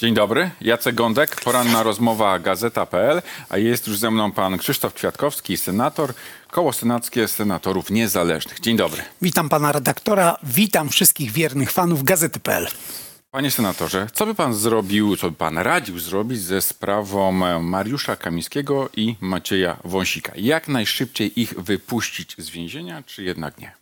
Dzień dobry, Jacek Gądek, poranna rozmowa Gazeta.pl, a jest już ze mną pan Krzysztof Kwiatkowski, senator, koło senackie senatorów niezależnych. Dzień dobry. Witam pana redaktora, witam wszystkich wiernych fanów Gazety.pl. Panie senatorze, co by pan zrobił, co by pan radził zrobić ze sprawą Mariusza Kamińskiego i Macieja Wąsika? Jak najszybciej ich wypuścić z więzienia, czy jednak nie?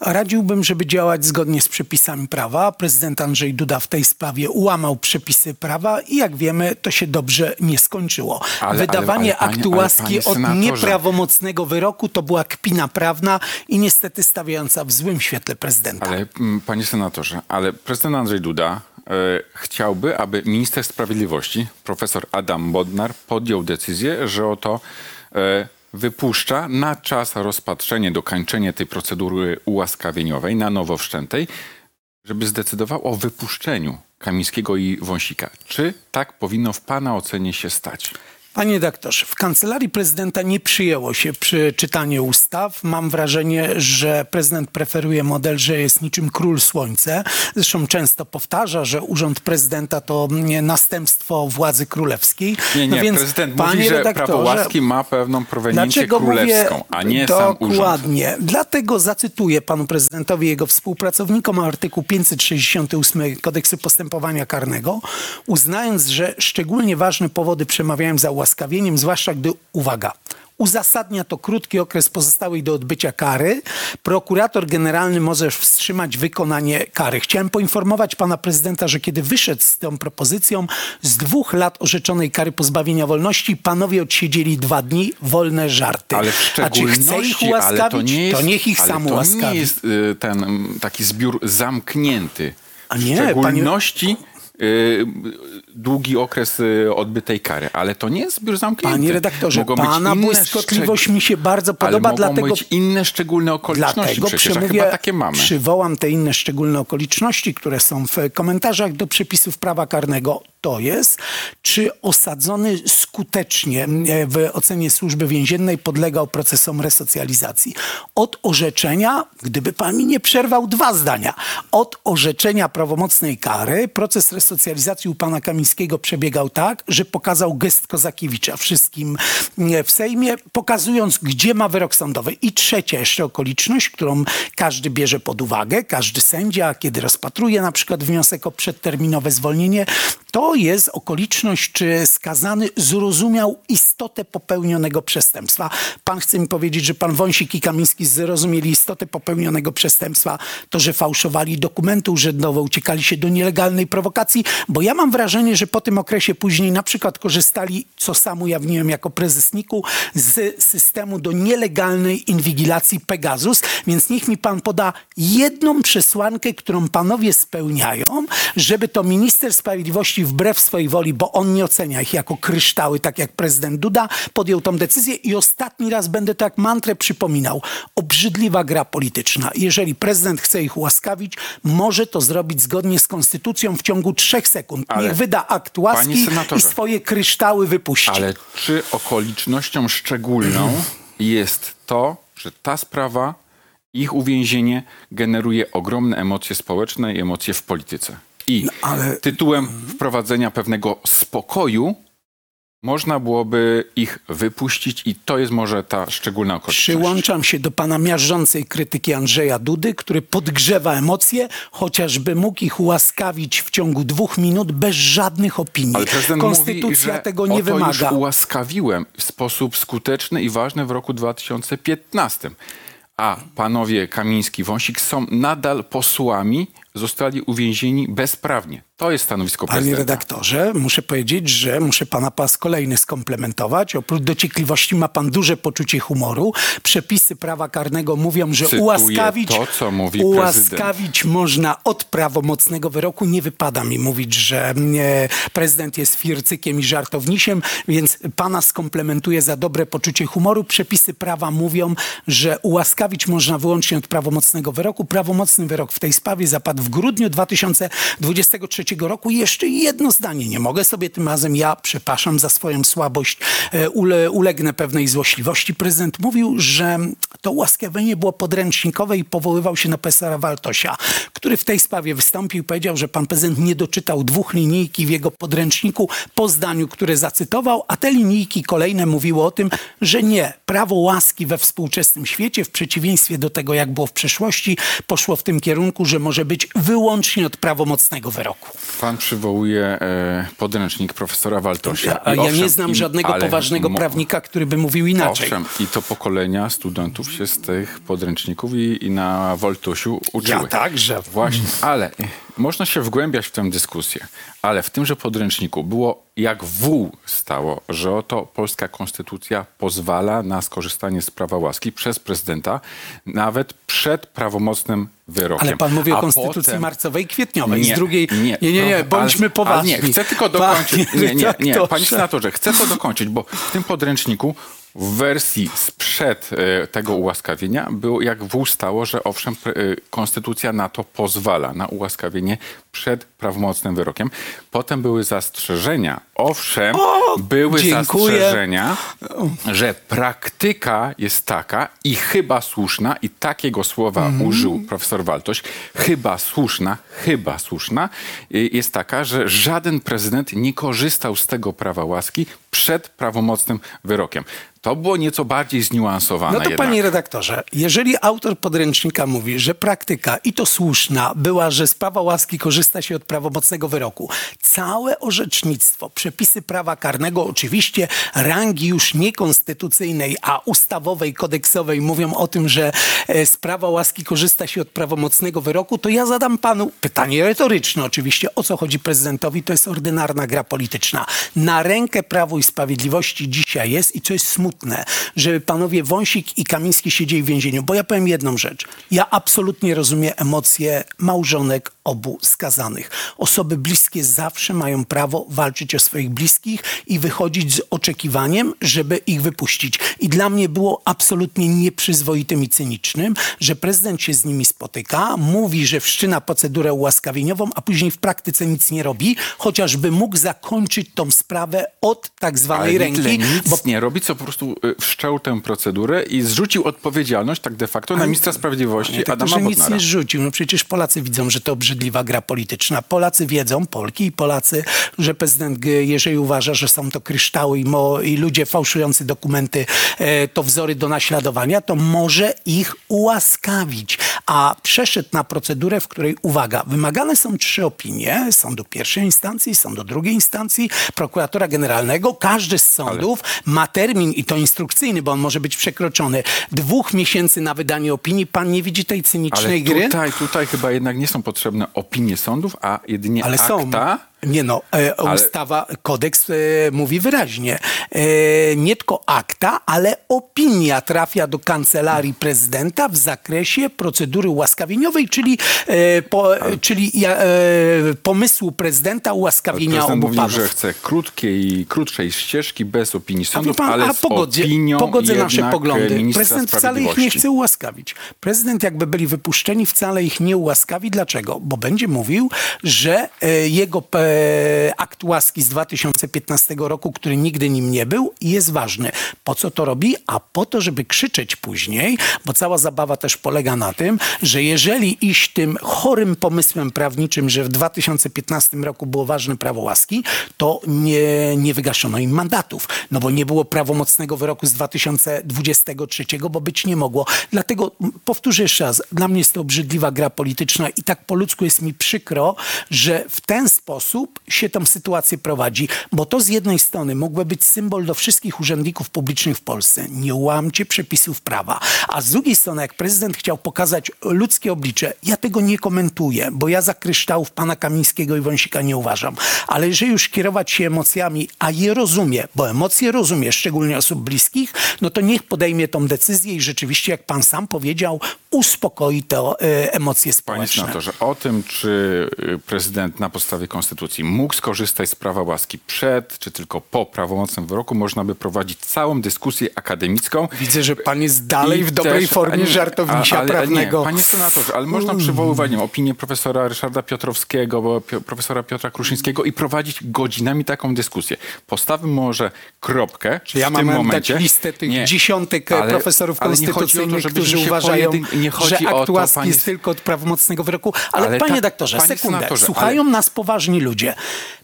Radziłbym, żeby działać zgodnie z przepisami prawa. Prezydent Andrzej Duda w tej sprawie ułamał przepisy prawa i jak wiemy, to się dobrze nie skończyło. Ale- Wydawanie ale- ale aktu łaski od nieprawomocnego wyroku to była kpina prawna i niestety stawiająca w złym świetle prezydenta. Ale, mm, panie senatorze, ale prezydent Andrzej Duda e, chciałby, aby minister sprawiedliwości, profesor Adam Bodnar, podjął decyzję, że oto e, wypuszcza na czas rozpatrzenie, dokończenie tej procedury ułaskawieniowej na nowo wszczętej, żeby zdecydował o wypuszczeniu Kamińskiego i Wąsika. Czy tak powinno w pana ocenie się stać? Panie redaktorze, w kancelarii prezydenta nie przyjęło się przeczytanie ustaw. Mam wrażenie, że prezydent preferuje model, że jest niczym król słońce. Zresztą często powtarza, że urząd prezydenta to nie, następstwo władzy królewskiej. Nie, nie, No więc, prezydent panie mówi, że prawo łaski ma pewną proweniencję królewską, mówię a nie sam urząd. dokładnie? Dlatego zacytuję panu prezydentowi i jego współpracownikom artykuł 568 Kodeksu Postępowania Karnego, uznając, że szczególnie ważne powody przemawiają za ułaskawieniem, zwłaszcza gdy, uwaga, uzasadnia to krótki okres pozostały do odbycia kary, prokurator generalny może wstrzymać wykonanie kary. Chciałem poinformować pana prezydenta, że kiedy wyszedł z tą propozycją, z dwóch lat orzeczonej kary pozbawienia wolności, panowie odsiedzieli dwa dni, wolne żarty. Ale w A czy chce ich szczególności, ułaskawić, to, nie jest, niech ich sam to ułaskawi. nie jest y, ten taki zbiór zamknięty. A w nie, szczególności y, długi okres y, odbytej kary, ale to nie jest zbiór zamknięty. Panie redaktorze, Mogą pana błyskotliwość szczeg- mi się bardzo podoba, ale mogą dlatego być inne szczególne okoliczności Dlatego przecież, przemówię, chyba takie mamy. przywołam te inne szczególne okoliczności, które są w komentarzach do przepisów prawa karnego. To jest, czy osadzony skutecznie e, w ocenie służby więziennej podlegał procesom resocjalizacji. Od orzeczenia, gdyby pan mi nie przerwał, dwa zdania. Od orzeczenia prawomocnej kary proces resocjalizacji u pana Kamińskiego przebiegał tak, że pokazał gest Kozakiewicza wszystkim e, w Sejmie, pokazując, gdzie ma wyrok sądowy. I trzecia jeszcze okoliczność, którą każdy bierze pod uwagę, każdy sędzia, kiedy rozpatruje na przykład wniosek o przedterminowe zwolnienie, to jest okoliczność, czy skazany zrozumiał istotę popełnionego przestępstwa. Pan chce mi powiedzieć, że pan Wąsik i Kamiński zrozumieli istotę popełnionego przestępstwa, to, że fałszowali dokumenty urzędowe, uciekali się do nielegalnej prowokacji, bo ja mam wrażenie, że po tym okresie później na przykład korzystali, co sam ujawniłem jako prezes NIK-u, z systemu do nielegalnej inwigilacji Pegasus, więc niech mi pan poda jedną przesłankę, którą panowie spełniają, żeby to minister sprawiedliwości wbrew swojej woli, bo on nie ocenia ich jako kryształy, tak jak prezydent Duda, podjął tą decyzję i ostatni raz będę tak mantrę przypominał. Obrzydliwa gra polityczna. Jeżeli prezydent chce ich ułaskawić, może to zrobić zgodnie z konstytucją w ciągu trzech sekund. Ale, Niech wyda akt łaski i swoje kryształy wypuści. Ale czy okolicznością szczególną jest to, że ta sprawa, ich uwięzienie generuje ogromne emocje społeczne i emocje w polityce? I No, ale- tytułem wprowadzenia pewnego spokoju można byłoby ich wypuścić i to jest może ta szczególna okoliczność. Przyłączam się do pana miażdżącej krytyki Andrzeja Dudy, który podgrzewa emocje, chociażby mógł ich ułaskawić w ciągu dwóch minut bez żadnych opinii. Ale prezydent Konstytucja mówi, że tego nie oto już wymaga. ułaskawiłem w sposób skuteczny i ważny w roku 2015. A panowie Kamiński, Wąsik są nadal posłami, zostali uwięzieni bezprawnie. To jest stanowisko Panie prezydenta. redaktorze, muszę powiedzieć, że muszę pana po raz kolejny skomplementować. Oprócz dociekliwości ma pan duże poczucie humoru. Przepisy prawa karnego mówią, że Cytuję ułaskawić, to, co mówi ułaskawić można od prawomocnego wyroku. Nie wypada mi mówić, że e, prezydent jest fircykiem i żartownisiem, więc pana skomplementuję za dobre poczucie humoru. Przepisy prawa mówią, że ułaskawić można wyłącznie od prawomocnego wyroku. Prawomocny wyrok w tej sprawie zapadł w grudniu 2023 roku. I jeszcze jedno zdanie. Nie mogę sobie tym razem, ja przepraszam za swoją słabość, e, ule, ulegnę pewnej złośliwości. Prezydent mówił, że To ułaskawienie było podręcznikowe i powoływał się na profesora Waltosia, który w tej sprawie wystąpił powiedział, że pan prezydent nie doczytał dwóch linijki w jego podręczniku po zdaniu, które zacytował, a te linijki kolejne mówiły o tym, że nie, prawo łaski we współczesnym świecie, w przeciwieństwie do tego, jak było w przeszłości, poszło w tym kierunku, że może być wyłącznie od prawomocnego wyroku. Pan przywołuje e, podręcznik profesora Waltosia. A ja owszem, nie znam żadnego poważnego prawnika, który by mówił inaczej. Owszem, i to pokolenia studentów się z tych podręczników i, i na Woltusiu uczyły. Ja także. Właśnie, ale e, można się wgłębiać w tę dyskusję, ale w tymże podręczniku było jak wół stało, że oto polska konstytucja pozwala na skorzystanie z prawa łaski przez prezydenta nawet przed prawomocnym wyrokiem. Ale pan mówi o A konstytucji potem- marcowej kwietniowej. z drugiej. Nie, nie, nie, ale- bądźmy ale poważni. Nie, chcę tylko dokończyć. Panie Nie, nie, nie, panie senatorze, chcę to dokończyć, bo w tym podręczniku w wersji sprzed e, tego ułaskawienia było, jak wół stało, że owszem, e, konstytucja na to pozwala, na ułaskawienie przed prawomocnym wyrokiem. Potem były zastrzeżenia. Owszem, O, były dziękuję. zastrzeżenia, że praktyka jest taka i chyba słuszna, i takiego słowa Mhm. użył profesor Waltoś, chyba słuszna, chyba słuszna, y, jest taka, że żaden prezydent nie korzystał z tego prawa łaski przed prawomocnym wyrokiem. To było nieco bardziej zniuansowane No to jednak. panie redaktorze, jeżeli autor podręcznika mówi, że praktyka i to słuszna była, że z prawa łaski korzysta się od prawomocnego wyroku, całe orzecznictwo, przepisy prawa karnego, oczywiście rangi już nie konstytucyjnej, a ustawowej, kodeksowej mówią o tym, że e, z prawa łaski korzysta się od prawomocnego wyroku, to ja zadam panu pytanie retoryczne oczywiście, o co chodzi prezydentowi, to jest ordynarna gra polityczna. Na rękę Prawu i Sprawiedliwości dzisiaj jest i co jest smutne, żeby panowie Wąsik i Kamiński siedzieli w więzieniu, bo ja powiem jedną rzecz. Ja absolutnie rozumiem emocje małżonek obu skazanych. Osoby bliskie zawsze mają prawo walczyć o swoich bliskich i wychodzić z oczekiwaniem, żeby ich wypuścić. I dla mnie było absolutnie nieprzyzwoitym i cynicznym, że prezydent się z nimi spotyka, mówi, że wszczyna procedurę ułaskawieniową, a później w praktyce nic nie robi, chociażby mógł zakończyć tą sprawę od tak zwanej ręki. nic bo nie robi, co po prostu y, wszczął tę procedurę i zrzucił odpowiedzialność tak de facto na ministra sprawiedliwości Nie, tak, Adama że nic nie zrzucił. No przecież Polacy widzą, że to obrzydliwa gra polityczna. Polacy wiedzą, Polki i Polacy, że prezydent, jeżeli uważa, że są to kryształy i, mo, i ludzie fałszujący dokumenty e, to wzory do naśladowania, to może ich ułaskawić. A przeszedł na procedurę, w której, uwaga, wymagane są trzy opinie sądu pierwszej instancji, sądu drugiej instancji, prokuratora generalnego. Każdy z sądów ma termin i to instrukcyjny, bo on może być przekroczony. Dwóch miesięcy na wydanie opinii. Pan nie widzi tej Ale cynicznej gry? tutaj, tutaj chyba jednak nie są potrzebne opinie sądów, a jedynie Ale są. Nie no, e, Ale- ustawa, kodeks e, mówi wyraźnie. E, nie tylko akta, ale opinia trafia do kancelarii prezydenta w zakresie procedury ułaskawieniowej, czyli, e, po, czyli ja, e, pomysłu prezydenta ułaskawienia Prezydent obu mówił, panów. że chce krótkiej, krótszej ścieżki bez opinii sądów, pan, ale a pogodzie, opinią pogodzę nasze jednak poglądy. Prezydent wcale ich nie chce ułaskawić. Prezydent jakby byli wypuszczeni, wcale ich nie ułaskawi. Dlaczego? Bo będzie mówił, że e, jego e, akt łaski z 2015 roku, który nigdy nim nie był, jest ważny. Po co to robi? A po to, żeby krzyczeć później, bo cała zabawa też polega na tym, że jeżeli iść tym chorym pomysłem prawniczym, że w 2015 roku było ważne prawo łaski, to nie, nie wygaszono im mandatów, no bo nie było prawomocnego wyroku z 2023, bo być nie mogło. Dlatego powtórzę jeszcze raz, dla mnie jest to obrzydliwa gra polityczna i tak po ludzku jest mi przykro, że w ten sposób się tą sytuację prowadzi, bo to z jednej strony mógłby być symbol do wszystkich urzędników publicznych w Polsce. Nie łamcie przepisów prawa. A z drugiej strony, jak prezydent chciał pokazać ludzkie oblicze, ja tego nie komentuję, bo ja za kryształów pana Kamińskiego i Wąsika nie uważam. Ale jeżeli już kierować się emocjami, a je rozumie, bo emocje rozumie, szczególnie osób bliskich, no to niech podejmie tą decyzję i rzeczywiście, jak pan sam powiedział, uspokoi te emocje Panie społeczne. senatorze, o tym, czy y, prezydent na podstawie konstytucji Konstytucji mógł skorzystać z prawa łaski przed, czy tylko po prawomocnym wyroku, można by prowadzić całą dyskusję akademicką. Widzę, że pan jest dalej I w dobrej też- formie nie- żartownika ale- prawnego. Nie, panie senatorze, ale można przywoływać nie opinię profesora Ryszarda Piotrowskiego, profesora Piotra Kruszyńskiego i prowadzić godzinami taką dyskusję. Postawmy może kropkę Czy ja w tym mam momencie. dać listę tych Nie, dziesiątek ale- profesorów ale to, konstytucyjnych, którzy uważają, że akt to, łaski panie- jest tylko od prawomocnego wyroku. Ale, Ale panie tak, doktorze, panie sekundę. senatorze, Słuchają nas poważni ludzie.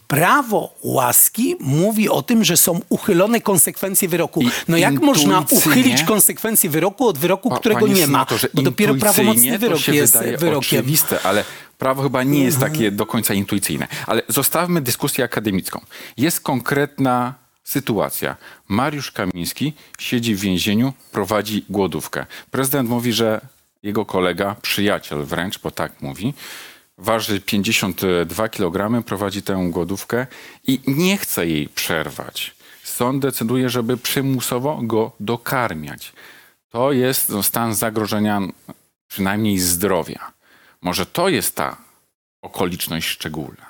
Prawo łaski mówi o tym, że są uchylone konsekwencje wyroku. No jak można uchylić konsekwencje wyroku od wyroku, Pa- którego nie ma? Bo dopiero prawomocny to wyrok się jest wyrokiem. oczywiste, ale prawo chyba nie jest takie do końca intuicyjne. Ale zostawmy dyskusję akademicką. Jest konkretna sytuacja. Mariusz Kamiński siedzi w więzieniu, prowadzi głodówkę. Prezydent mówi, że jego kolega, przyjaciel wręcz, bo tak mówi, waży 52 kg, prowadzi tę głodówkę i nie chce jej przerwać. Sąd decyduje, żeby przymusowo go dokarmiać. To jest no, stan zagrożenia przynajmniej zdrowia. Może to jest ta okoliczność szczególna.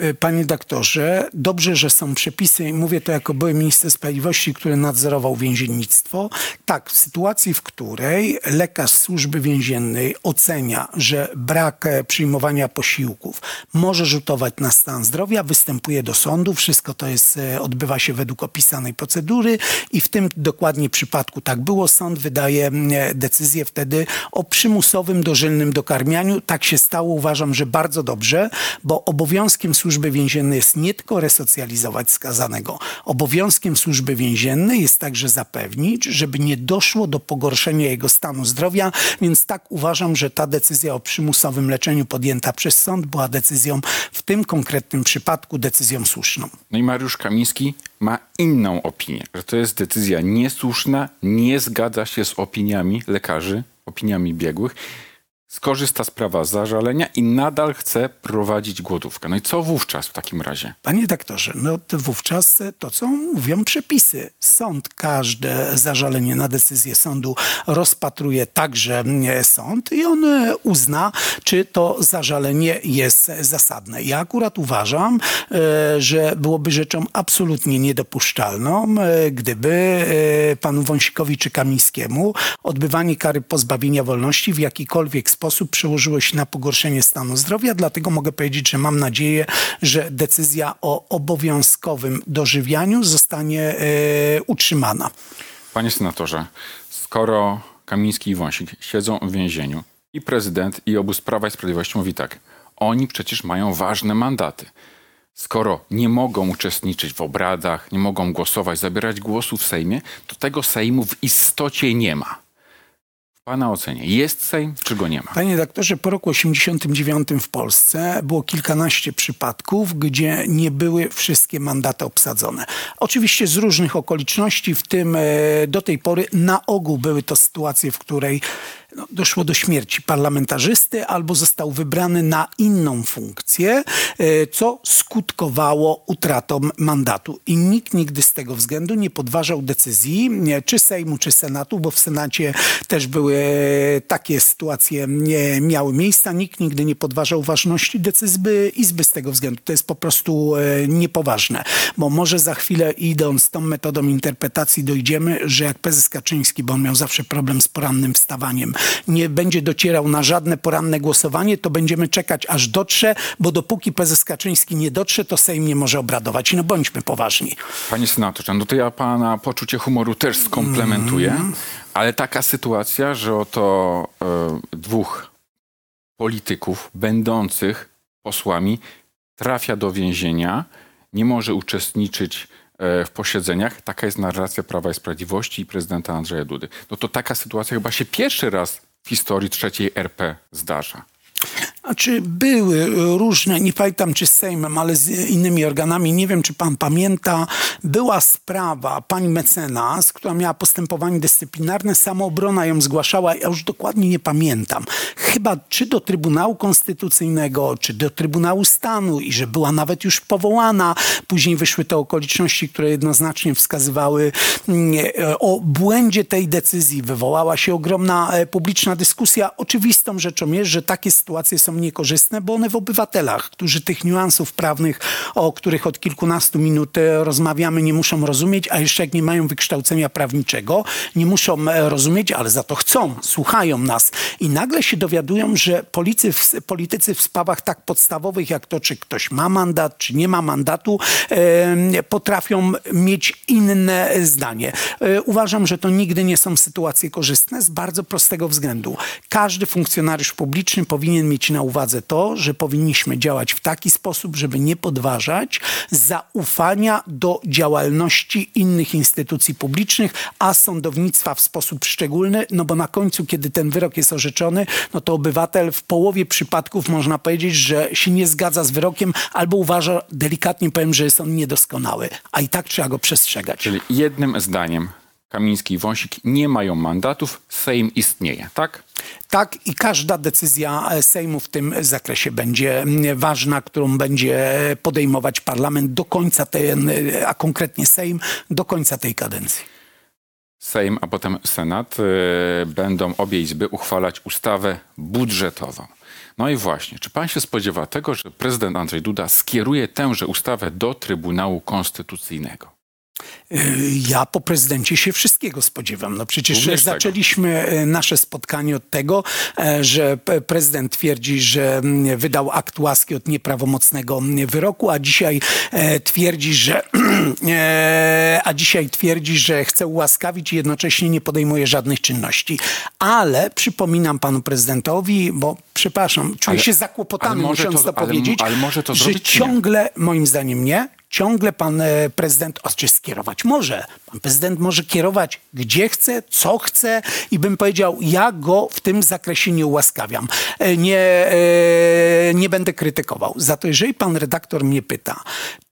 Y, Panie doktorze, dobrze, że są przepisy i mówię to jako były minister sprawiedliwości, który nadzorował więziennictwo. Tak, w sytuacji, w której lekarz służby więziennej ocenia, że brak e, przyjmowania posiłków może rzutować na stan zdrowia, występuje do sądu. Wszystko to jest, e, odbywa się według opisanej procedury i w tym dokładnie przypadku tak było. Sąd wydaje e, decyzję wtedy o przymusowym dożylnym dokarmianiu. Tak się stało. Uważam, że bardzo dobrze, bo obowiązkiem służby więziennej jest nie tylko resocjalizować skazanego. Obowiązkiem służby więziennej jest także zapewnić, żeby nie doszło do pogorszenia jego stanu zdrowia, więc tak uważam, że ta decyzja o przymusowym leczeniu podjęta przez sąd była decyzją w tym konkretnym przypadku decyzją słuszną. No i Mariusz Kamiński ma inną opinię, że to jest decyzja niesłuszna, nie zgadza się z opiniami lekarzy, opiniami biegłych, skorzysta z prawa zażalenia i nadal chce prowadzić głodówkę. No i co wówczas w takim razie? Panie doktorze, no to wówczas e, to, co mówią przepisy. Sąd każde zażalenie na decyzję sądu rozpatruje także e, sąd i on e, uzna, czy to zażalenie jest zasadne. Ja akurat uważam, że byłoby rzeczą absolutnie niedopuszczalną, gdyby panu Wąsikowi czy Kamińskiemu odbywanie kary pozbawienia wolności w jakikolwiek sposób przełożyło się na pogorszenie stanu zdrowia. Dlatego mogę powiedzieć, że mam nadzieję, że decyzja o obowiązkowym dożywianiu zostanie e, utrzymana. Panie senatorze, skoro Kamiński i Wąsik siedzą w więzieniu i prezydent i obóz Prawa i Sprawiedliwości mówi tak, oni przecież mają ważne mandaty. Skoro nie mogą uczestniczyć w obradach, nie mogą głosować, zabierać głosu w Sejmie, to tego Sejmu w istocie nie ma. Pana ocenie jest Sejm, czy go nie ma? Panie doktorze, po roku 89 w Polsce było kilkanaście przypadków, gdzie nie były wszystkie mandaty obsadzone. Oczywiście z różnych okoliczności, w tym e, do tej pory na ogół były to sytuacje, w której no, doszło do śmierci parlamentarzysty albo został wybrany na inną funkcję, e, co skutkowało utratą mandatu. I nikt nigdy z tego względu nie podważał decyzji nie, czy Sejmu, czy Senatu, bo w Senacie też były e, takie sytuacje nie miały miejsca. Nikt nigdy nie podważał ważności decyzji Izby z tego względu. To jest po prostu e, niepoważne, bo może za chwilę idąc tą metodą interpretacji dojdziemy, że jak prezes Kaczyński, bo on miał zawsze problem z porannym wstawaniem, nie będzie docierał na żadne poranne głosowanie, to będziemy czekać aż dotrze, bo dopóki prezes Kaczyński nie dotrze, to Sejm nie może obradować. No bądźmy poważni. Panie senatorze, no to ja pana poczucie humoru też skomplementuję, ale taka sytuacja, że oto e, dwóch polityków będących posłami trafia do więzienia, nie może uczestniczyć w posiedzeniach. Taka jest narracja Prawa i Sprawiedliwości i prezydenta Andrzeja Dudy. No to taka sytuacja chyba się pierwszy raz w historii trzeciej RP zdarza. Znaczy były różne, nie pamiętam czy z Sejmem, ale z innymi organami, nie wiem czy pan pamięta, była sprawa pani mecenas, która miała postępowanie dyscyplinarne, samoobrona ją zgłaszała, ja już dokładnie nie pamiętam. Chyba czy do Trybunału Konstytucyjnego, czy do Trybunału Stanu i że była nawet już powołana. Później wyszły te okoliczności, które jednoznacznie wskazywały mm, e, o błędzie tej decyzji. Wywołała się ogromna e, publiczna dyskusja. Oczywistą rzeczą jest, że takie sytuacje są niekorzystne, bo one w obywatelach, którzy tych niuansów prawnych, o których od kilkunastu minut e, rozmawiamy, nie muszą rozumieć, a jeszcze jak nie mają wykształcenia prawniczego, nie muszą e, rozumieć, ale za to chcą, słuchają nas i nagle się dowiadują, że policy politycy w sprawach tak podstawowych, jak to, czy ktoś ma mandat, czy nie ma mandatu, potrafią mieć inne zdanie. E, uważam, że to nigdy nie są sytuacje korzystne z bardzo prostego względu. Każdy funkcjonariusz publiczny powinien mieć na uwadze to, że powinniśmy działać w taki sposób, żeby nie podważać zaufania do działalności innych instytucji publicznych, a sądownictwa w sposób szczególny, no bo na końcu, kiedy ten wyrok jest orzeczony, no to obywatel w połowie przypadków można powiedzieć, że się nie zgadza z wyrokiem albo uważa, delikatnie powiem, że jest on niedoskonały, a i tak trzeba go przestrzegać. Czyli jednym zdaniem Kamiński i Wąsik nie mają mandatów, Sejm istnieje, tak? Tak i każda decyzja e, Sejmu w tym zakresie będzie mm, ważna, którą będzie podejmować parlament do końca, ten, e, a konkretnie Sejm do końca tej kadencji. Sejm, a potem Senat będą obie izby uchwalać ustawę budżetową. No i właśnie, czy pan się spodziewa tego, że prezydent Andrzej Duda skieruje tęże ustawę do Trybunału Konstytucyjnego? Ja po prezydencie się wszystkiego spodziewam. No przecież Również tego. zaczęliśmy e, nasze spotkanie od tego, e, że prezydent twierdzi, że wydał akt łaski od nieprawomocnego wyroku, a dzisiaj e, twierdzi, że e, a dzisiaj twierdzi, że chce ułaskawić i jednocześnie nie podejmuje żadnych czynności. Ale przypominam panu prezydentowi, bo przepraszam, czuję Ale- się zakłopotany, ale musząc to- to, ale- powiedzieć, ale może to że czy nie? ciągle, moim zdaniem nie, ciągle pan e, prezydent, czy skierować może. Pan prezydent może kierować gdzie chce, co chce i bym powiedział, ja go w tym zakresie nie ułaskawiam. E, Nie, e, nie będę krytykował. Za to jeżeli pan redaktor mnie pyta,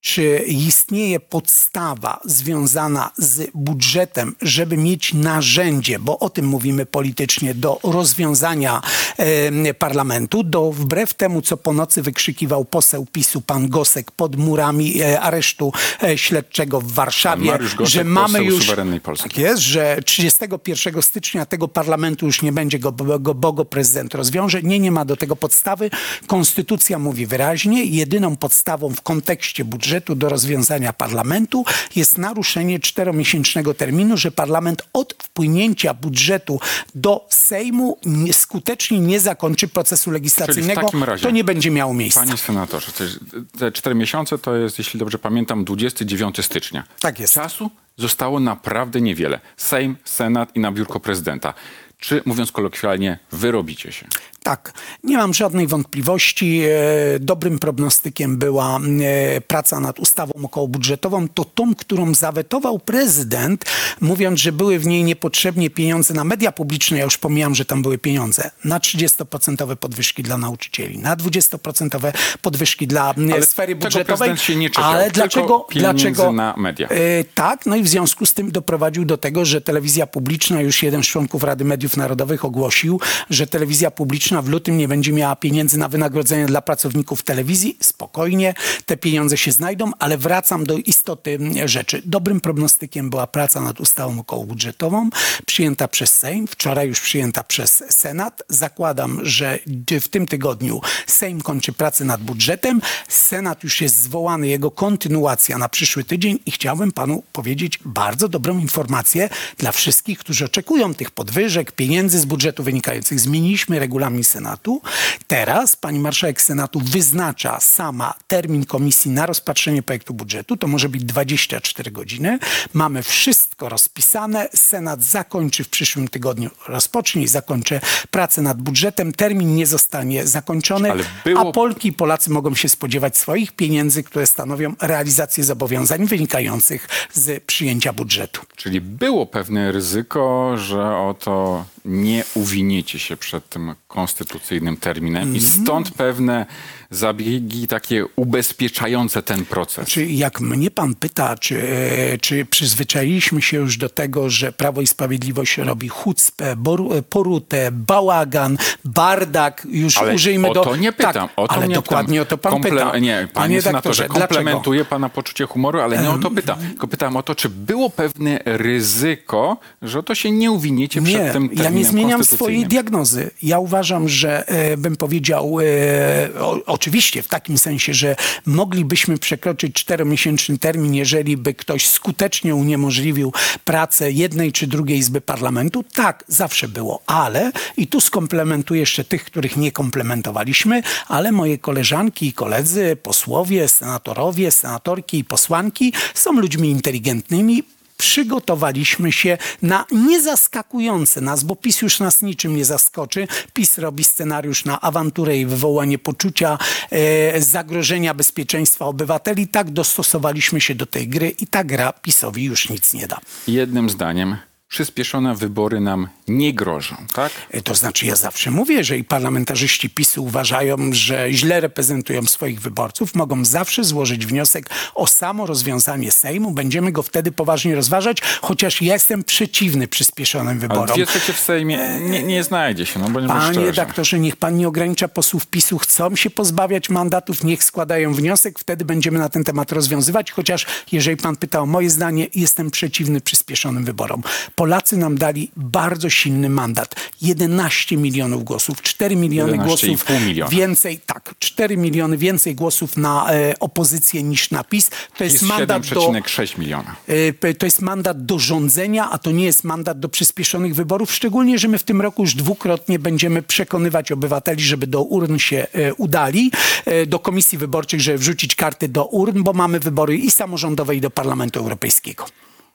czy istnieje podstawa związana z budżetem, żeby mieć narzędzie, bo o tym mówimy politycznie, do rozwiązania e, parlamentu, do wbrew temu, co po nocy wykrzykiwał poseł PiSu, pan Gosek, pod murami e, aresztu e, śledczego w Warszawie, Gosek, że mamy już tak jest, że 31 stycznia tego parlamentu już nie będzie go, go, bo go prezydent rozwiąże. Nie, nie ma do tego podstawy. Konstytucja mówi wyraźnie, jedyną podstawą w kontekście budżetu do rozwiązania parlamentu jest naruszenie czteromiesięcznego terminu, że parlament od wpłynięcia budżetu do Sejmu nie, skutecznie nie zakończy procesu legislacyjnego. razie, to nie będzie miało miejsca. Panie senatorze, te cztery miesiące to jest, jeśli dobrze pamiętam, 29 stycznia. Tak jest. Czasu zostało naprawdę niewiele. Sejm, Senat i na biurko prezydenta. Czy, mówiąc kolokwialnie, wyrobicie się? Tak, nie mam żadnej wątpliwości. E, Dobrym prognostykiem była e, praca nad ustawą okołobudżetową. To tą, którą zawetował prezydent, mówiąc, że były w niej niepotrzebnie pieniądze na media publiczne. Ja już pomijam, że tam były pieniądze. Na 30% podwyżki dla nauczycieli, na 20% podwyżki dla e, Ale sfery budżetowej. prezydent się nie czepiał, Ale dlaczego? dlaczego na media. Tak, no i w związku z tym doprowadził do tego, że telewizja publiczna, już jeden z członków Rady Mediów Narodowych ogłosił, że telewizja publiczna w lutym nie będzie miała pieniędzy na wynagrodzenia dla pracowników telewizji. Spokojnie, te pieniądze się znajdą, ale wracam do istoty rzeczy. Dobrym prognostykiem była praca nad ustawą okołobudżetową, przyjęta przez Sejm, wczoraj już przyjęta przez Senat. Zakładam, że w tym tygodniu Sejm kończy pracę nad budżetem. Senat już jest zwołany, jego kontynuacja na przyszły tydzień i chciałbym panu powiedzieć bardzo dobrą informację dla wszystkich, którzy oczekują tych podwyżek, pieniędzy z budżetu wynikających. Zmieniliśmy regulamin Senatu. Teraz pani marszałek Senatu wyznacza sama termin komisji na rozpatrzenie projektu budżetu. To może być 24 godziny. Mamy wszystko rozpisane. Senat zakończy w przyszłym tygodniu, rozpocznie i zakończy pracę nad budżetem. Termin nie zostanie zakończony, było- a Polki i Polacy mogą się spodziewać swoich pieniędzy, które stanowią realizację zobowiązań wynikających z przyjęcia budżetu. Czyli było pewne ryzyko, że oto nie uwiniecie się przed tym konstytucyjnym terminem i Mhm. stąd pewne zabiegi takie ubezpieczające ten proces. Czy jak mnie pan pyta, czy, e, czy przyzwyczailiśmy się już do tego, że Prawo i Sprawiedliwość robi chucpę, e, porutę, bałagan, bardak, już Ale użyjmy o do... to nie pytam. Tak, o to ale nie dokładnie pytam. o to pan Komple- pyta. Nie, panie, senatorze, dlaczego? komplementuję pana poczucie humoru, ale nie o to pytam. Tylko pytam o to, czy było pewne ryzyko, że to się nie uwiniecie przed Nie, tym ja terminem nie zmieniam swojej diagnozy. Ja uważam, że e, bym powiedział, e, o, oczywiście w takim sensie, że moglibyśmy przekroczyć czteromiesięczny termin, jeżeli by ktoś skutecznie uniemożliwił pracę jednej czy drugiej izby parlamentu. Tak, zawsze było, ale i tu skomplementuję jeszcze tych, których nie komplementowaliśmy, ale moje koleżanki i koledzy, posłowie, senatorowie, senatorki i posłanki są ludźmi inteligentnymi, przygotowaliśmy się na niezaskakujące nas, bo PiS już nas niczym nie zaskoczy. PiS robi scenariusz na awanturę i wywołanie poczucia e, zagrożenia bezpieczeństwa obywateli. Tak dostosowaliśmy się do tej gry i ta gra PiSowi już nic nie da. Jednym zdaniem, przyspieszone wybory nam nie grożą, tak? E, To znaczy, ja zawsze mówię, że i parlamentarzyści PiSu uważają, że źle reprezentują swoich wyborców, mogą zawsze złożyć wniosek o samo rozwiązanie Sejmu. Będziemy go wtedy poważnie rozważać, chociaż ja jestem przeciwny przyspieszonym Ale wyborom. dwie trzecie w Sejmie nie, nie znajdzie się, no bądźmy Panie szczerzy. redaktorze, niech pan nie ogranicza posłów PiSu. Chcą się pozbawiać mandatów, niech składają wniosek, wtedy będziemy na ten temat rozwiązywać. Chociaż jeżeli pan pyta o moje zdanie, jestem przeciwny przyspieszonym wyborom. Polacy nam dali bardzo silny mandat. 11 milionów głosów, 4 miliony 11,5 głosów miliona. więcej, tak, 4 miliony więcej głosów na e, opozycję niż na PiS. To jest Jest mandat do... 7,6 miliona. E, To jest mandat do rządzenia, a to nie jest mandat do przyspieszonych wyborów. Szczególnie, że my w tym roku już dwukrotnie będziemy przekonywać obywateli, żeby do urn się e, udali, e, do komisji wyborczych, żeby wrzucić karty do urn, bo mamy wybory i samorządowe, i do Parlamentu Europejskiego.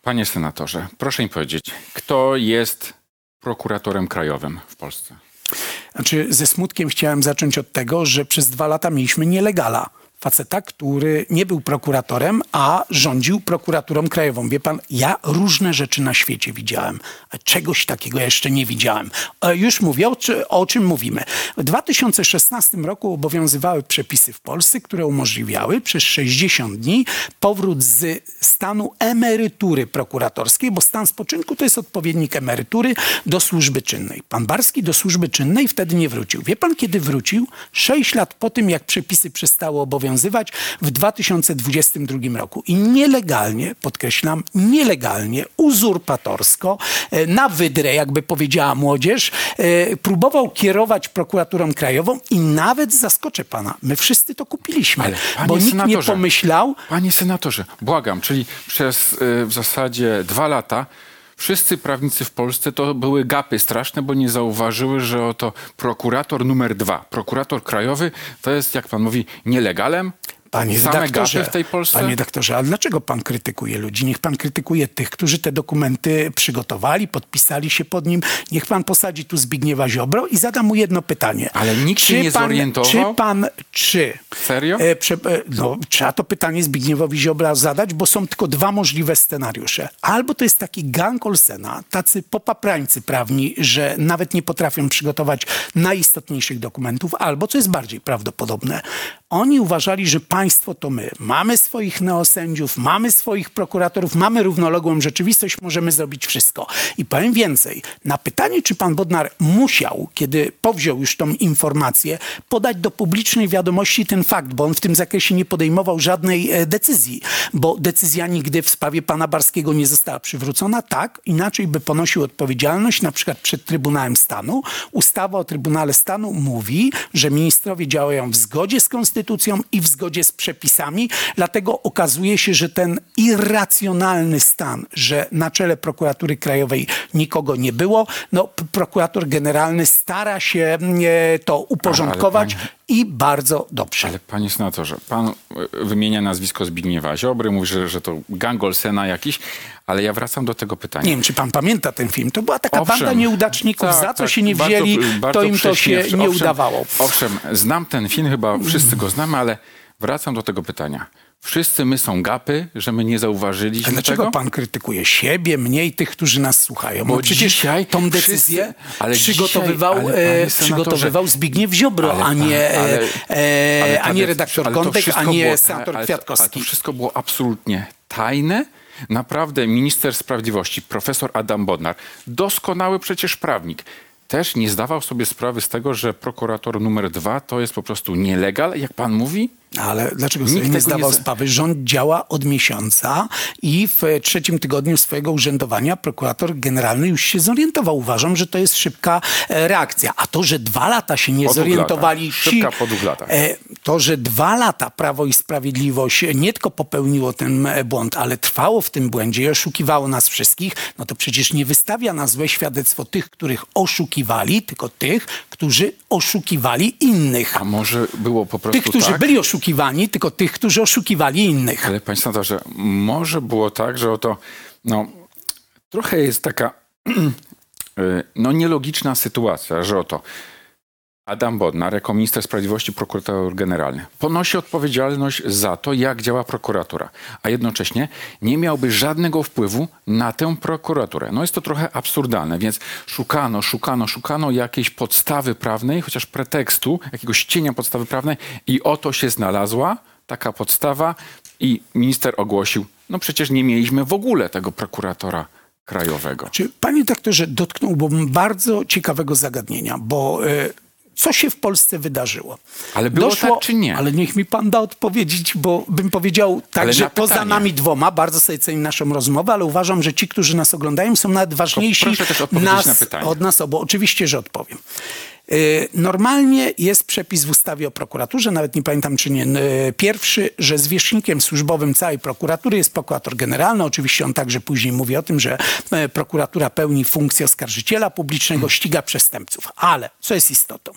Panie senatorze, proszę mi powiedzieć, kto jest prokuratorem krajowym w Polsce? Znaczy, ze smutkiem chciałem zacząć od tego, że przez dwa lata mieliśmy nielegala. Faceta, który nie był prokuratorem, a rządził prokuraturą krajową. Wie pan, ja różne rzeczy na świecie widziałem, czegoś takiego jeszcze nie widziałem. E, Już mówię, o, o czym mówimy. W 2016 roku obowiązywały przepisy w Polsce, które umożliwiały przez 60 dni powrót z stanu emerytury prokuratorskiej, bo stan spoczynku to jest odpowiednik emerytury do służby czynnej. Pan Barski do służby czynnej wtedy nie wrócił. Wie pan, kiedy wrócił? Sześć lat po tym, jak przepisy przestały obowiązywać w 2022 roku. I nielegalnie, podkreślam, nielegalnie, uzurpatorsko, e, na wydrę, jakby powiedziała młodzież, e, próbował kierować prokuraturą krajową i nawet zaskoczę pana, my wszyscy to kupiliśmy, Ale, bo nikt nie pomyślał, Panie senatorze, błagam, czyli przez y, w zasadzie dwa lata wszyscy prawnicy w Polsce to były gapy straszne, bo nie zauważyły, że oto prokurator numer dwa, prokurator krajowy, to jest, jak pan mówi, nielegalem? Panie Same redaktorze, w tej Polsce? Panie redaktorze, ale dlaczego pan krytykuje ludzi? Niech pan krytykuje tych, którzy te dokumenty przygotowali, podpisali się pod nim. Niech pan posadzi tu Zbigniewa Ziobro i zada mu jedno pytanie. Ale nikt się nie pan, zorientował? Czy pan, czy... Serio? E, prze, e, no, trzeba to pytanie Zbigniewowi Ziobra zadać, bo są tylko dwa możliwe scenariusze. Albo to jest taki gang Olsena, tacy popaprańcy prawni, że nawet nie potrafią przygotować najistotniejszych dokumentów, albo, co jest bardziej prawdopodobne, oni uważali, że państwo to my. Mamy swoich neosędziów, mamy swoich prokuratorów, mamy równoległą rzeczywistość, możemy zrobić wszystko. I powiem więcej. Na pytanie, czy pan Bodnar musiał, kiedy powziął już tą informację, podać do publicznej wiadomości ten fakt, bo on w tym zakresie nie podejmował żadnej e, decyzji, bo decyzja nigdy w sprawie pana Barskiego nie została przywrócona. Tak, inaczej by ponosił odpowiedzialność, na przykład przed Trybunałem Stanu. Ustawa o Trybunale Stanu mówi, że ministrowie działają w zgodzie z konstytucją i w zgodzie z przepisami, dlatego okazuje się, że ten irracjonalny stan, że na czele prokuratury krajowej nikogo nie było, no prokurator generalny stara się e, to uporządkować Ale i bardzo dobrze. Ale panie senatorze, pan y, wymienia nazwisko Zbigniewa Ziobry, mówi, że, że to gang Olsena jakiś, ale ja wracam do tego pytania. Nie wiem, czy pan pamięta ten film. To była taka Owszem. banda nieudaczników. Tak, za co tak. się nie Bardzo- wzięli, bardzo to im to się prześmiewczy. nie Owszem, udawało. Owszem, znam ten film, chyba wszyscy go znamy, ale wracam do tego pytania. wszyscy my są gapy, że my nie A zauważyliśmy dlaczego tego? pan krytykuje siebie, mnie i tych, którzy nas słuchają? Bo Bo przecież dzisiaj tą decyzję wszyscy- ale przygotowywał, dzisiaj- ale, e, senatorze, przygotowywał Zbigniew Ziobro, Ale a nie, e, ale- e, ale a nie decyzja- redaktor ale to Gądek, a nie senator ale to- Ale Kwiatkowski. to wszystko było absolutnie tajne. Naprawdę minister sprawiedliwości, profesor Adam Bodnar, doskonały przecież prawnik, też nie zdawał sobie sprawy z tego, że prokurator numer dwa to jest po prostu nielegal, jak pan mówi? Ale dlaczego Nikt sobie nie nie zdawał za- sprawy? Rząd działa od miesiąca i w e, trzecim tygodniu swojego urzędowania prokurator generalny już się zorientował. Uważam, że to jest szybka e, reakcja. A to, że dwa lata się nie Po zorientowali. Szybka po dwóch latach. E, To, że dwa lata Prawo i Sprawiedliwość nie tylko popełniło ten błąd, ale trwało w tym błędzie i oszukiwało nas wszystkich, no to przecież nie wystawia na złe świadectwo tych, których oszukiwali, tylko tych, którzy oszukiwali innych. A może było po prostu Tych, którzy tak? byli oszukiwani, tylko tych, którzy oszukiwali innych. Ale panie senatorze, może było tak, że oto, no, trochę jest taka, y, no, nielogiczna sytuacja, że oto Adam Bodnar, jako minister sprawiedliwości, prokurator generalny, ponosi odpowiedzialność za to, jak działa prokuratura, a jednocześnie nie miałby żadnego wpływu na tę prokuraturę. No jest to trochę absurdalne, więc szukano, szukano, szukano jakiejś podstawy prawnej, chociaż pretekstu, jakiegoś cienia podstawy prawnej i oto się znalazła taka podstawa i minister ogłosił, no przecież nie mieliśmy w ogóle tego prokuratora krajowego. Czy panie doktorze dotknąłbym bardzo ciekawego zagadnienia, bo e, co się w Polsce wydarzyło? Ale było tak, czy nie? Ale niech mi pan da odpowiedzieć, bo bym powiedział tak, że na poza nami dwoma, bardzo sobie cenię naszą rozmowę, ale uważam, że ci, którzy nas oglądają, są nawet ważniejsi nas, na od nas obu. Oczywiście, że odpowiem. Y, Normalnie jest przepis w ustawie o prokuraturze, nawet nie pamiętam czy nie, y, pierwszy, że zwierzchnikiem służbowym całej prokuratury jest prokurator generalny. Oczywiście on także później mówi o tym, że e, prokuratura pełni funkcję oskarżyciela publicznego, ściga przestępców. Ale co jest istotą?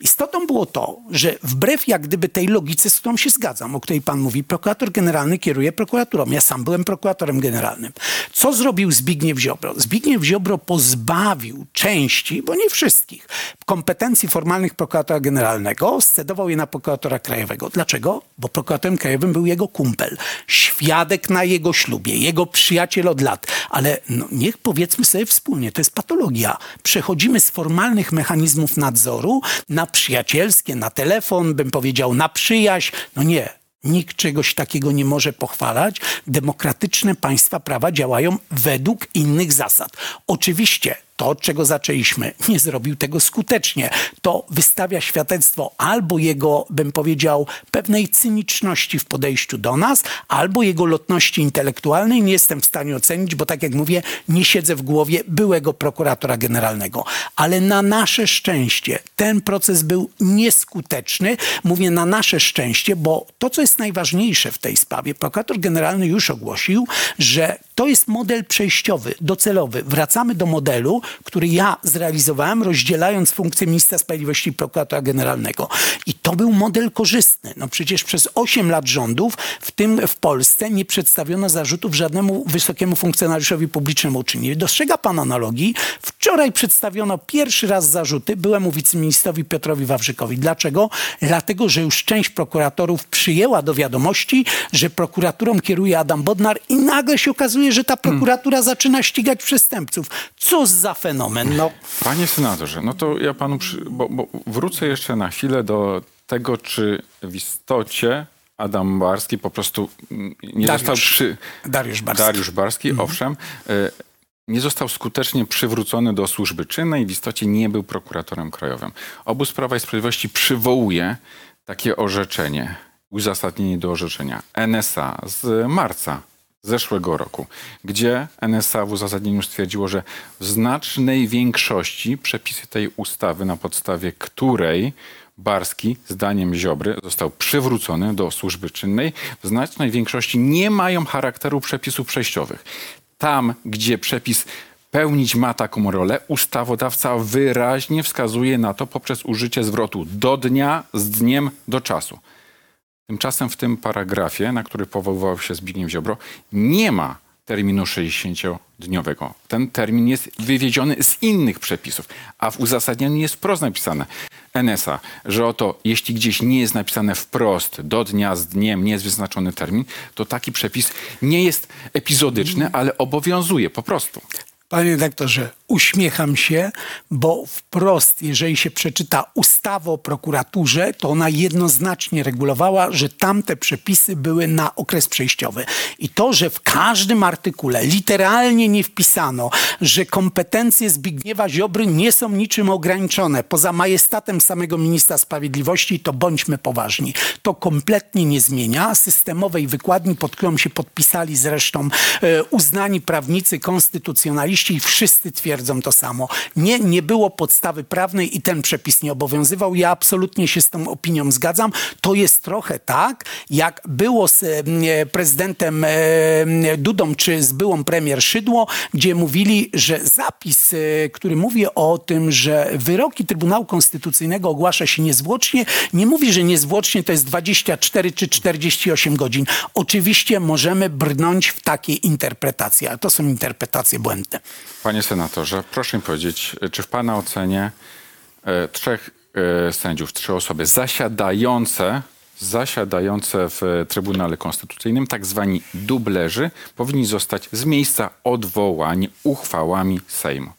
Istotą było to, że wbrew jak gdyby tej logice, z którą się zgadzam, o której pan mówi, prokurator generalny kieruje prokuraturą. Ja sam byłem prokuratorem generalnym. Co zrobił Zbigniew Ziobro? Zbigniew Ziobro pozbawił części, bo nie wszystkich, kompetencji formalnych prokuratora generalnego, scedował je na prokuratora krajowego. Dlaczego? Bo prokuratorem krajowym był jego kumpel, świadek na jego ślubie, jego przyjaciel od lat. Ale no, niech powiedzmy sobie wspólnie, to jest patologia. Przechodzimy z formalnych mechanizmów nadzoru na przyjacielskie, na telefon, bym powiedział, na przyjaźń. No nie, Nikt czegoś takiego nie może pochwalać. Demokratyczne państwa prawa działają według innych zasad. Oczywiście to, od czego zaczęliśmy, nie zrobił tego skutecznie. To wystawia świadectwo albo jego, bym powiedział, pewnej cyniczności w podejściu do nas, albo jego lotności intelektualnej. Nie jestem w stanie ocenić, bo tak jak mówię, nie siedzę w głowie byłego prokuratora generalnego. Ale na nasze szczęście ten proces był nieskuteczny. Mówię na nasze szczęście, bo to, co jest najważniejsze w tej sprawie, prokurator generalny już ogłosił, że to jest model przejściowy, docelowy. Wracamy do modelu, który ja zrealizowałem, rozdzielając funkcję ministra sprawiedliwości i prokuratora generalnego. I to był model korzystny. No przecież przez 8 lat rządów, w tym w Polsce, nie przedstawiono zarzutów żadnemu wysokiemu funkcjonariuszowi publicznemu. Czy nie dostrzega pan analogii? Wczoraj przedstawiono pierwszy raz zarzuty byłemu wiceministrowi Piotrowi Wawrzykowi. Dlaczego? Dlatego, że już część prokuratorów przyjęła do wiadomości, że prokuraturą kieruje Adam Bodnar i nagle się okazuje, że ta prokuratura zaczyna ścigać przestępców. Co za fenomen? No, Panie senatorze, no to ja panu, przy, bo, bo wrócę jeszcze na chwilę do tego, czy w istocie Adam Barski po prostu mm, nie Dariusz. został przy... Dariusz Barski. Dariusz Barski, owszem. e, Nie został skutecznie przywrócony do służby czynnej, w istocie nie był prokuratorem krajowym. Obóz Prawa i Sprawiedliwości przywołuje takie orzeczenie, uzasadnienie do orzeczenia NSA z marca zeszłego roku, gdzie NSA w uzasadnieniu stwierdziło, że w znacznej większości przepisy tej ustawy, na podstawie której Barski, zdaniem Ziobry, został przywrócony do służby czynnej, w znacznej większości nie mają charakteru przepisów przejściowych. Tam, gdzie przepis pełnić ma taką rolę, ustawodawca wyraźnie wskazuje na to poprzez użycie zwrotu do dnia, z dniem, do czasu. Tymczasem w tym paragrafie, na który powoływał się Zbigniew Ziobro, nie ma terminu 60-dniowego. Ten termin jest wywiedziony z innych przepisów, a w uzasadnieniu jest wprost napisane. NSA, że oto jeśli gdzieś nie jest napisane wprost do dnia z dniem, nie jest wyznaczony termin, to taki przepis nie jest epizodyczny, ale obowiązuje po prostu. Panie doktorze, uśmiecham się, bo wprost, jeżeli się przeczyta ustawę o prokuraturze, to ona jednoznacznie regulowała, że tamte przepisy były na okres przejściowy. I to, że w każdym artykule literalnie nie wpisano, że kompetencje Zbigniewa Ziobry nie są niczym ograniczone poza majestatem samego ministra sprawiedliwości, to bądźmy poważni. To kompletnie nie zmienia systemowej wykładni, pod którą się podpisali zresztą e, uznani prawnicy, konstytucjonaliści i wszyscy twierdzą to samo. Nie, nie było podstawy prawnej i ten przepis nie obowiązywał. Ja absolutnie się z tą opinią zgadzam. To jest trochę tak, jak było z e, prezydentem e, Dudą czy z byłą premier Szydło, gdzie mówili, że zapis, e, który mówi o tym, że wyroki Trybunału Konstytucyjnego ogłasza się niezwłocznie, nie mówi, że niezwłocznie to jest 24 czy 48 godzin. Oczywiście możemy brnąć w takie interpretacje, ale to są interpretacje błędne. Panie senatorze, proszę mi powiedzieć, czy w pana ocenie e, trzech e, sędziów, trzy osoby zasiadające, zasiadające w Trybunale Konstytucyjnym, tak zwani dublerzy, powinni zostać z miejsca odwołani uchwałami Sejmu?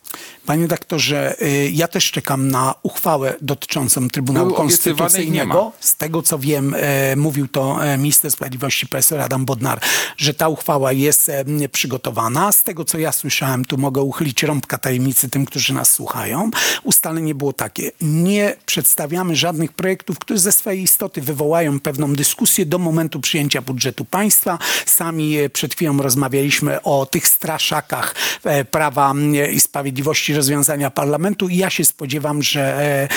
Panie doktorze, y, ja też czekam na uchwałę dotyczącą Trybunału nie Konstytucyjnego. Z tego co wiem, e, mówił to e, minister sprawiedliwości profesor Adam Bodnar, że ta uchwała jest przygotowana. Z tego co ja słyszałem, tu mogę uchylić rąbka tajemnicy tym, którzy nas słuchają. Ustalenie było takie. Nie przedstawiamy żadnych projektów, które ze swojej istoty wywołają pewną dyskusję do momentu przyjęcia budżetu państwa. Sami przed chwilą rozmawialiśmy o tych straszakach prawa i sprawiedliwości rozwiązania parlamentu i ja się spodziewam, że e, e,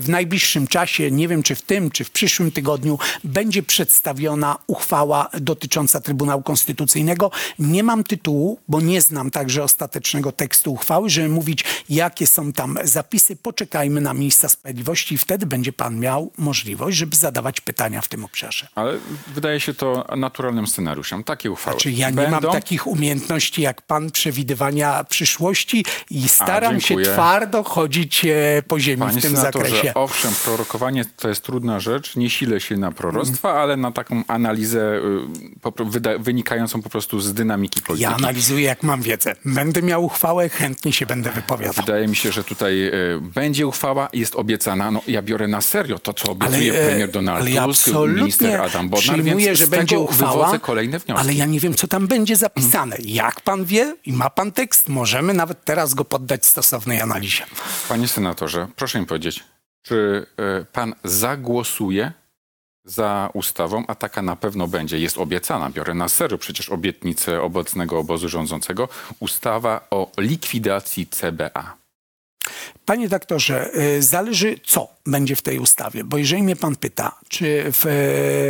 w najbliższym czasie, nie wiem czy w tym, czy w przyszłym tygodniu, będzie przedstawiona uchwała dotycząca Trybunału Konstytucyjnego. Nie mam tytułu, bo nie znam także ostatecznego tekstu uchwały, żeby mówić, jakie są tam zapisy. Poczekajmy na ministra sprawiedliwości i wtedy będzie pan miał możliwość, żeby zadawać pytania w tym obszarze. Ale wydaje się to naturalnym scenariuszem. Takie uchwały Czy ja nie będą. mam takich umiejętności jak pan przewidywania przyszłości i staram się dziękuję. twardo chodzić e, po ziemi Panie w tym senatorze, zakresie. owszem, prorokowanie to jest trudna rzecz, nie silę się na proroctwa, Mhm. ale na taką analizę y, wynikającą po prostu z dynamiki polityki. Ja analizuję jak mam wiedzę. Będę miał uchwałę, chętnie się będę wypowiadał. Wydaje mi się, że tutaj y, będzie uchwała, jest obiecana. No, ja biorę na serio to, co obiecuje Ale, e, premier Donald ale ja Tusk, minister Adam Bodnar, przyjmuję, więc że będzie uchwała, kolejne wnioski. ale ja nie wiem, co tam będzie zapisane. Jak pan wie i ma pan tekst, możemy nawet teraz go poddać stosownej analizie. Panie senatorze, proszę mi powiedzieć, czy y, pan zagłosuje za ustawą, a taka na pewno będzie, jest obiecana, biorę na serio przecież obietnicę obecnego obozu rządzącego, ustawa o likwidacji CBA. Panie doktorze, y, zależy co będzie w tej ustawie, bo jeżeli mnie pan pyta, czy w,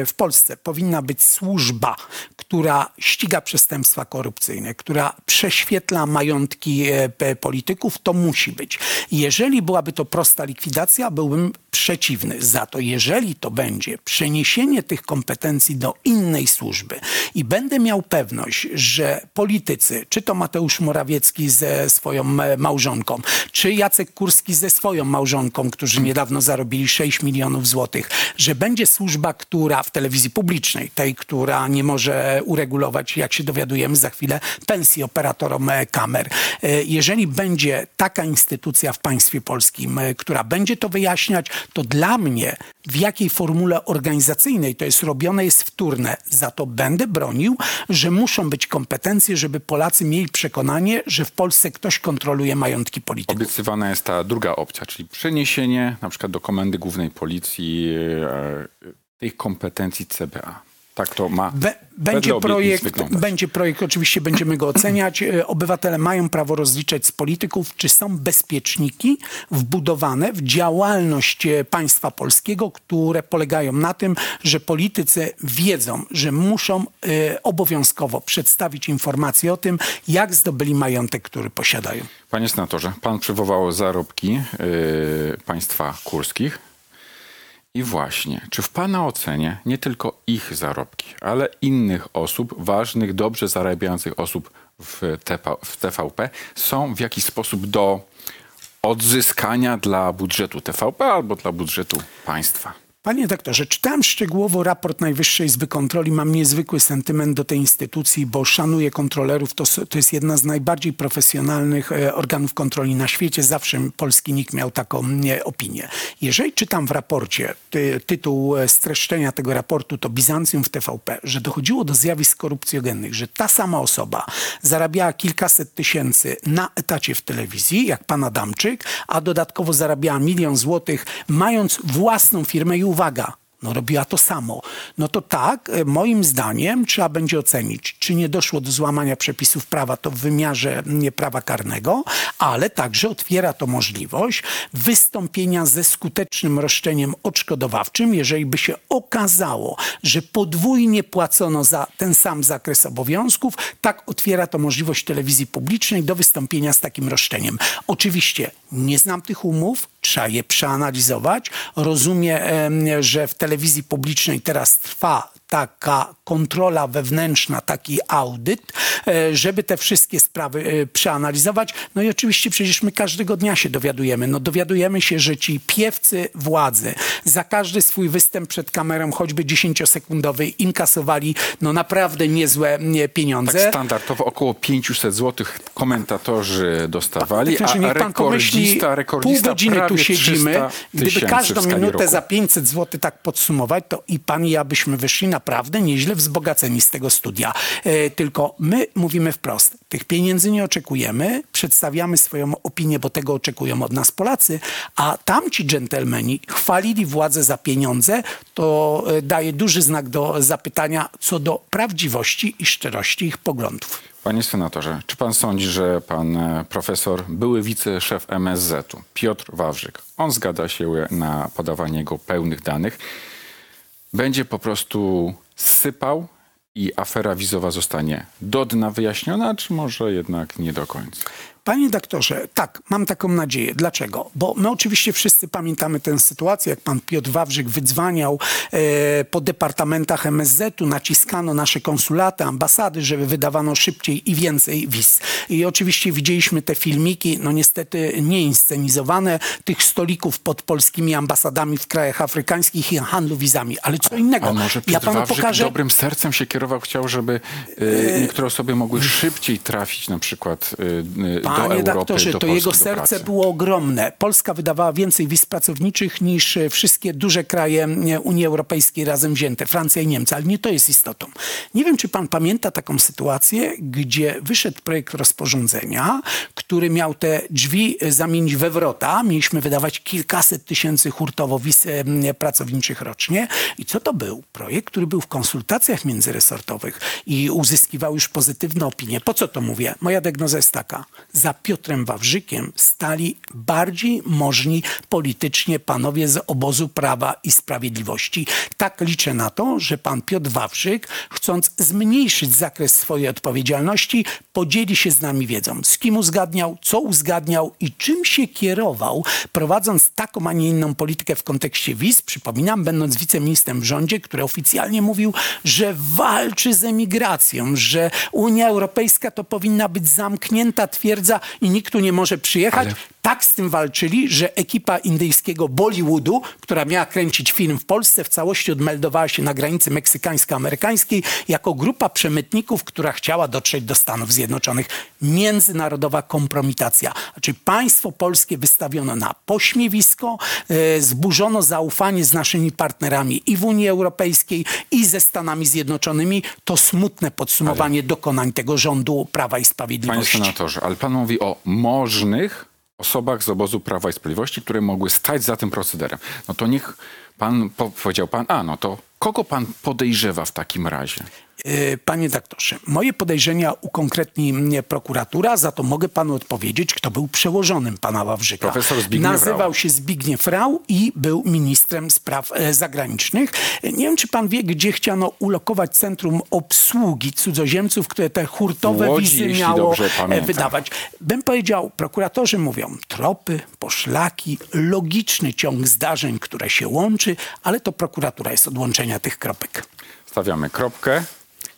w Polsce powinna być służba, która ściga przestępstwa korupcyjne, która prześwietla majątki e, polityków, to musi być. Jeżeli byłaby to prosta likwidacja, byłbym przeciwny. Za to, jeżeli to będzie przeniesienie tych kompetencji do innej służby i będę miał pewność, że politycy, czy to Mateusz Morawiecki ze swoją e, małżonką, czy Jacek Kurski ze swoją małżonką, którzy niedawno zarobili 6 milionów złotych, że będzie służba, która w telewizji publicznej, tej, która nie może uregulować, jak się dowiadujemy za chwilę, pensji operatorom e, kamer. E, Jeżeli będzie taka instytucja w państwie polskim, e, która będzie to wyjaśniać, to dla mnie w jakiej formule organizacyjnej to jest robione jest wtórne. Za to będę bronił, że muszą być kompetencje, żeby Polacy mieli przekonanie, że w Polsce ktoś kontroluje majątki polityków. Obiecywana jest ta druga opcja, czyli przeniesienie na przykład do Komendy Głównej Policji e, tych kompetencji CBA. Tak to ma Be, będzie, projekt, będzie projekt, oczywiście będziemy go oceniać. E, Obywatele mają prawo rozliczać z polityków, czy są bezpieczniki wbudowane w działalność e, państwa polskiego, które polegają na tym, że politycy wiedzą, że muszą e, obowiązkowo przedstawić informacje o tym, jak zdobyli majątek, który posiadają. Panie senatorze, pan przywołał zarobki y, państwa kurskich. I właśnie, czy w pana ocenie nie tylko ich zarobki, ale innych osób, ważnych, dobrze zarabiających osób w, TP, w TVP są w jakiś sposób do odzyskania dla budżetu TVP albo dla budżetu państwa. Panie doktorze, czytałem szczegółowo raport Najwyższej Izby Kontroli. Mam niezwykły sentyment do tej instytucji, bo szanuję kontrolerów. To, to jest jedna z najbardziej profesjonalnych e, organów kontroli na świecie. Zawsze polski NIK miał taką opinię. Jeżeli czytam w raporcie ty, tytuł e, streszczenia tego raportu to Bizancjum w TVP, że dochodziło do zjawisk korupcjogennych, że ta sama osoba zarabiała kilkaset tysięcy na etacie w telewizji, jak pan Adamczyk, a dodatkowo zarabiała milion złotych, mając własną firmę i uwaga, no robiła to samo. No to tak, e, moim zdaniem trzeba będzie ocenić, czy nie doszło do złamania przepisów prawa, to w wymiarze nie prawa karnego, ale także otwiera to możliwość wystąpienia ze skutecznym roszczeniem odszkodowawczym, jeżeli by się okazało, że podwójnie płacono za ten sam zakres obowiązków, tak otwiera to możliwość telewizji publicznej do wystąpienia z takim roszczeniem. Oczywiście nie znam tych umów, trzeba je przeanalizować. Rozumiem, em, że w telewizji publicznej teraz trwa taka kontrola wewnętrzna, taki audyt, e, żeby te wszystkie sprawy e, przeanalizować. No i oczywiście przecież my każdego dnia się dowiadujemy. No dowiadujemy się, że ci piewcy władzy za każdy swój występ przed kamerą, choćby 10-sekundowy, inkasowali no naprawdę niezłe nie, pieniądze. Tak standardowo około 500 zł komentatorzy dostawali, Znaczy, a pomyśli, rekordzista, pół rekordzista godziny tu siedzimy. 300 Gdyby każdą minutę roku. za 500 zł tak podsumować, to i pan i ja byśmy wyszli naprawdę nieźle wzbogaceni z tego studia. E, tylko my mówimy wprost, tych pieniędzy nie oczekujemy, przedstawiamy swoją opinię, bo tego oczekują od nas Polacy, a tamci dżentelmeni chwalili władzę za pieniądze, to e, daje duży znak do zapytania co do prawdziwości i szczerości ich poglądów. Panie senatorze, czy pan sądzi, że pan e, profesor, były wiceszef MSZ-u, Piotr Wawrzyk, on zgada się na podawanie jego pełnych danych, będzie po prostu sypał i afera wizowa zostanie do dna wyjaśniona, czy może jednak nie do końca? Panie doktorze, tak, mam taką nadzieję. Dlaczego? Bo my oczywiście wszyscy pamiętamy tę sytuację, jak pan Piotr Wawrzyk wydzwaniał e, po departamentach MSZ-u, naciskano nasze konsulaty, ambasady, żeby wydawano szybciej i więcej wiz. I oczywiście widzieliśmy te filmiki, no niestety nieinscenizowane, tych stolików pod polskimi ambasadami w krajach afrykańskich i handlu wizami. Ale co innego. A może Piotr ja panu Wawrzyk pokażę... dobrym sercem się kierował, chciał, żeby e, niektóre osoby mogły szybciej trafić na przykład e, e, do Panie Europy, doktorze, do to jego serce było ogromne. Polska wydawała więcej wiz pracowniczych niż e, wszystkie duże kraje e, Unii Europejskiej razem wzięte, Francja i Niemcy, ale nie to jest istotą. Nie wiem, czy pan pamięta taką sytuację, gdzie wyszedł projekt rozporządzenia, który miał te drzwi e, zamienić we wrota. Mieliśmy wydawać kilkaset tysięcy hurtowo wiz pracowniczych rocznie. I co to był? Projekt, który był w konsultacjach międzyresortowych i uzyskiwał już pozytywne opinie. Po co to mówię? Moja diagnoza jest taka. Za Piotrem Wawrzykiem stali bardziej możni politycznie panowie z obozu Prawa i Sprawiedliwości. Tak liczę na to, że pan Piotr Wawrzyk, chcąc zmniejszyć zakres swojej odpowiedzialności, podzieli się z nami wiedzą, z kim uzgadniał, co uzgadniał i czym się kierował, prowadząc taką, a nie inną politykę w kontekście wiz. Przypominam, będąc wiceministrem w rządzie, który oficjalnie mówił, że walczy z emigracją, że Unia Europejska to powinna być zamknięta twierdza i nikt tu nie może przyjechać. Ale- Tak z tym walczyli, że ekipa indyjskiego Bollywoodu, która miała kręcić film w Polsce, w całości odmeldowała się na granicy meksykańsko-amerykańskiej jako grupa przemytników, która chciała dotrzeć do Stanów Zjednoczonych. Międzynarodowa kompromitacja. Znaczy państwo polskie wystawiono na pośmiewisko, e, zburzono zaufanie z naszymi partnerami i w Unii Europejskiej, i ze Stanami Zjednoczonymi. To smutne podsumowanie dokonań tego rządu Prawa i Panie Sprawiedliwości. senatorze, ale pan mówi o możnych osobach z obozu Prawa i Sprawiedliwości, które mogły stać za tym procederem. No to niech pan, po, powiedział pan, a no to kogo pan podejrzewa w takim razie? E, Panie doktorze, moje podejrzenia ukonkretni mnie prokuratura, za to mogę panu odpowiedzieć, kto był przełożonym pana Wawrzyka. Profesor Zbigniew Nazywał Rau. się Zbigniew Rau i był ministrem spraw e, zagranicznych. E, Nie wiem, czy pan wie, gdzie chciano ulokować centrum obsługi cudzoziemców, które te hurtowe Łodzi, wizy miało wydawać. Bym powiedział, prokuratorzy mówią, tropy, poszlaki, logiczny ciąg zdarzeń, które się łączy, ale to prokuratura jest od łączenia tych kropek. Stawiamy kropkę.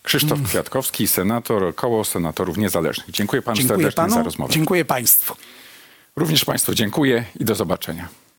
Krzysztof. Kwiatkowski, senator, koło senatorów niezależnych. Dziękuję panu Dziękuję serdecznie panu, za rozmowę. dziękuję państwu. Również Państwu dziękuję i do zobaczenia.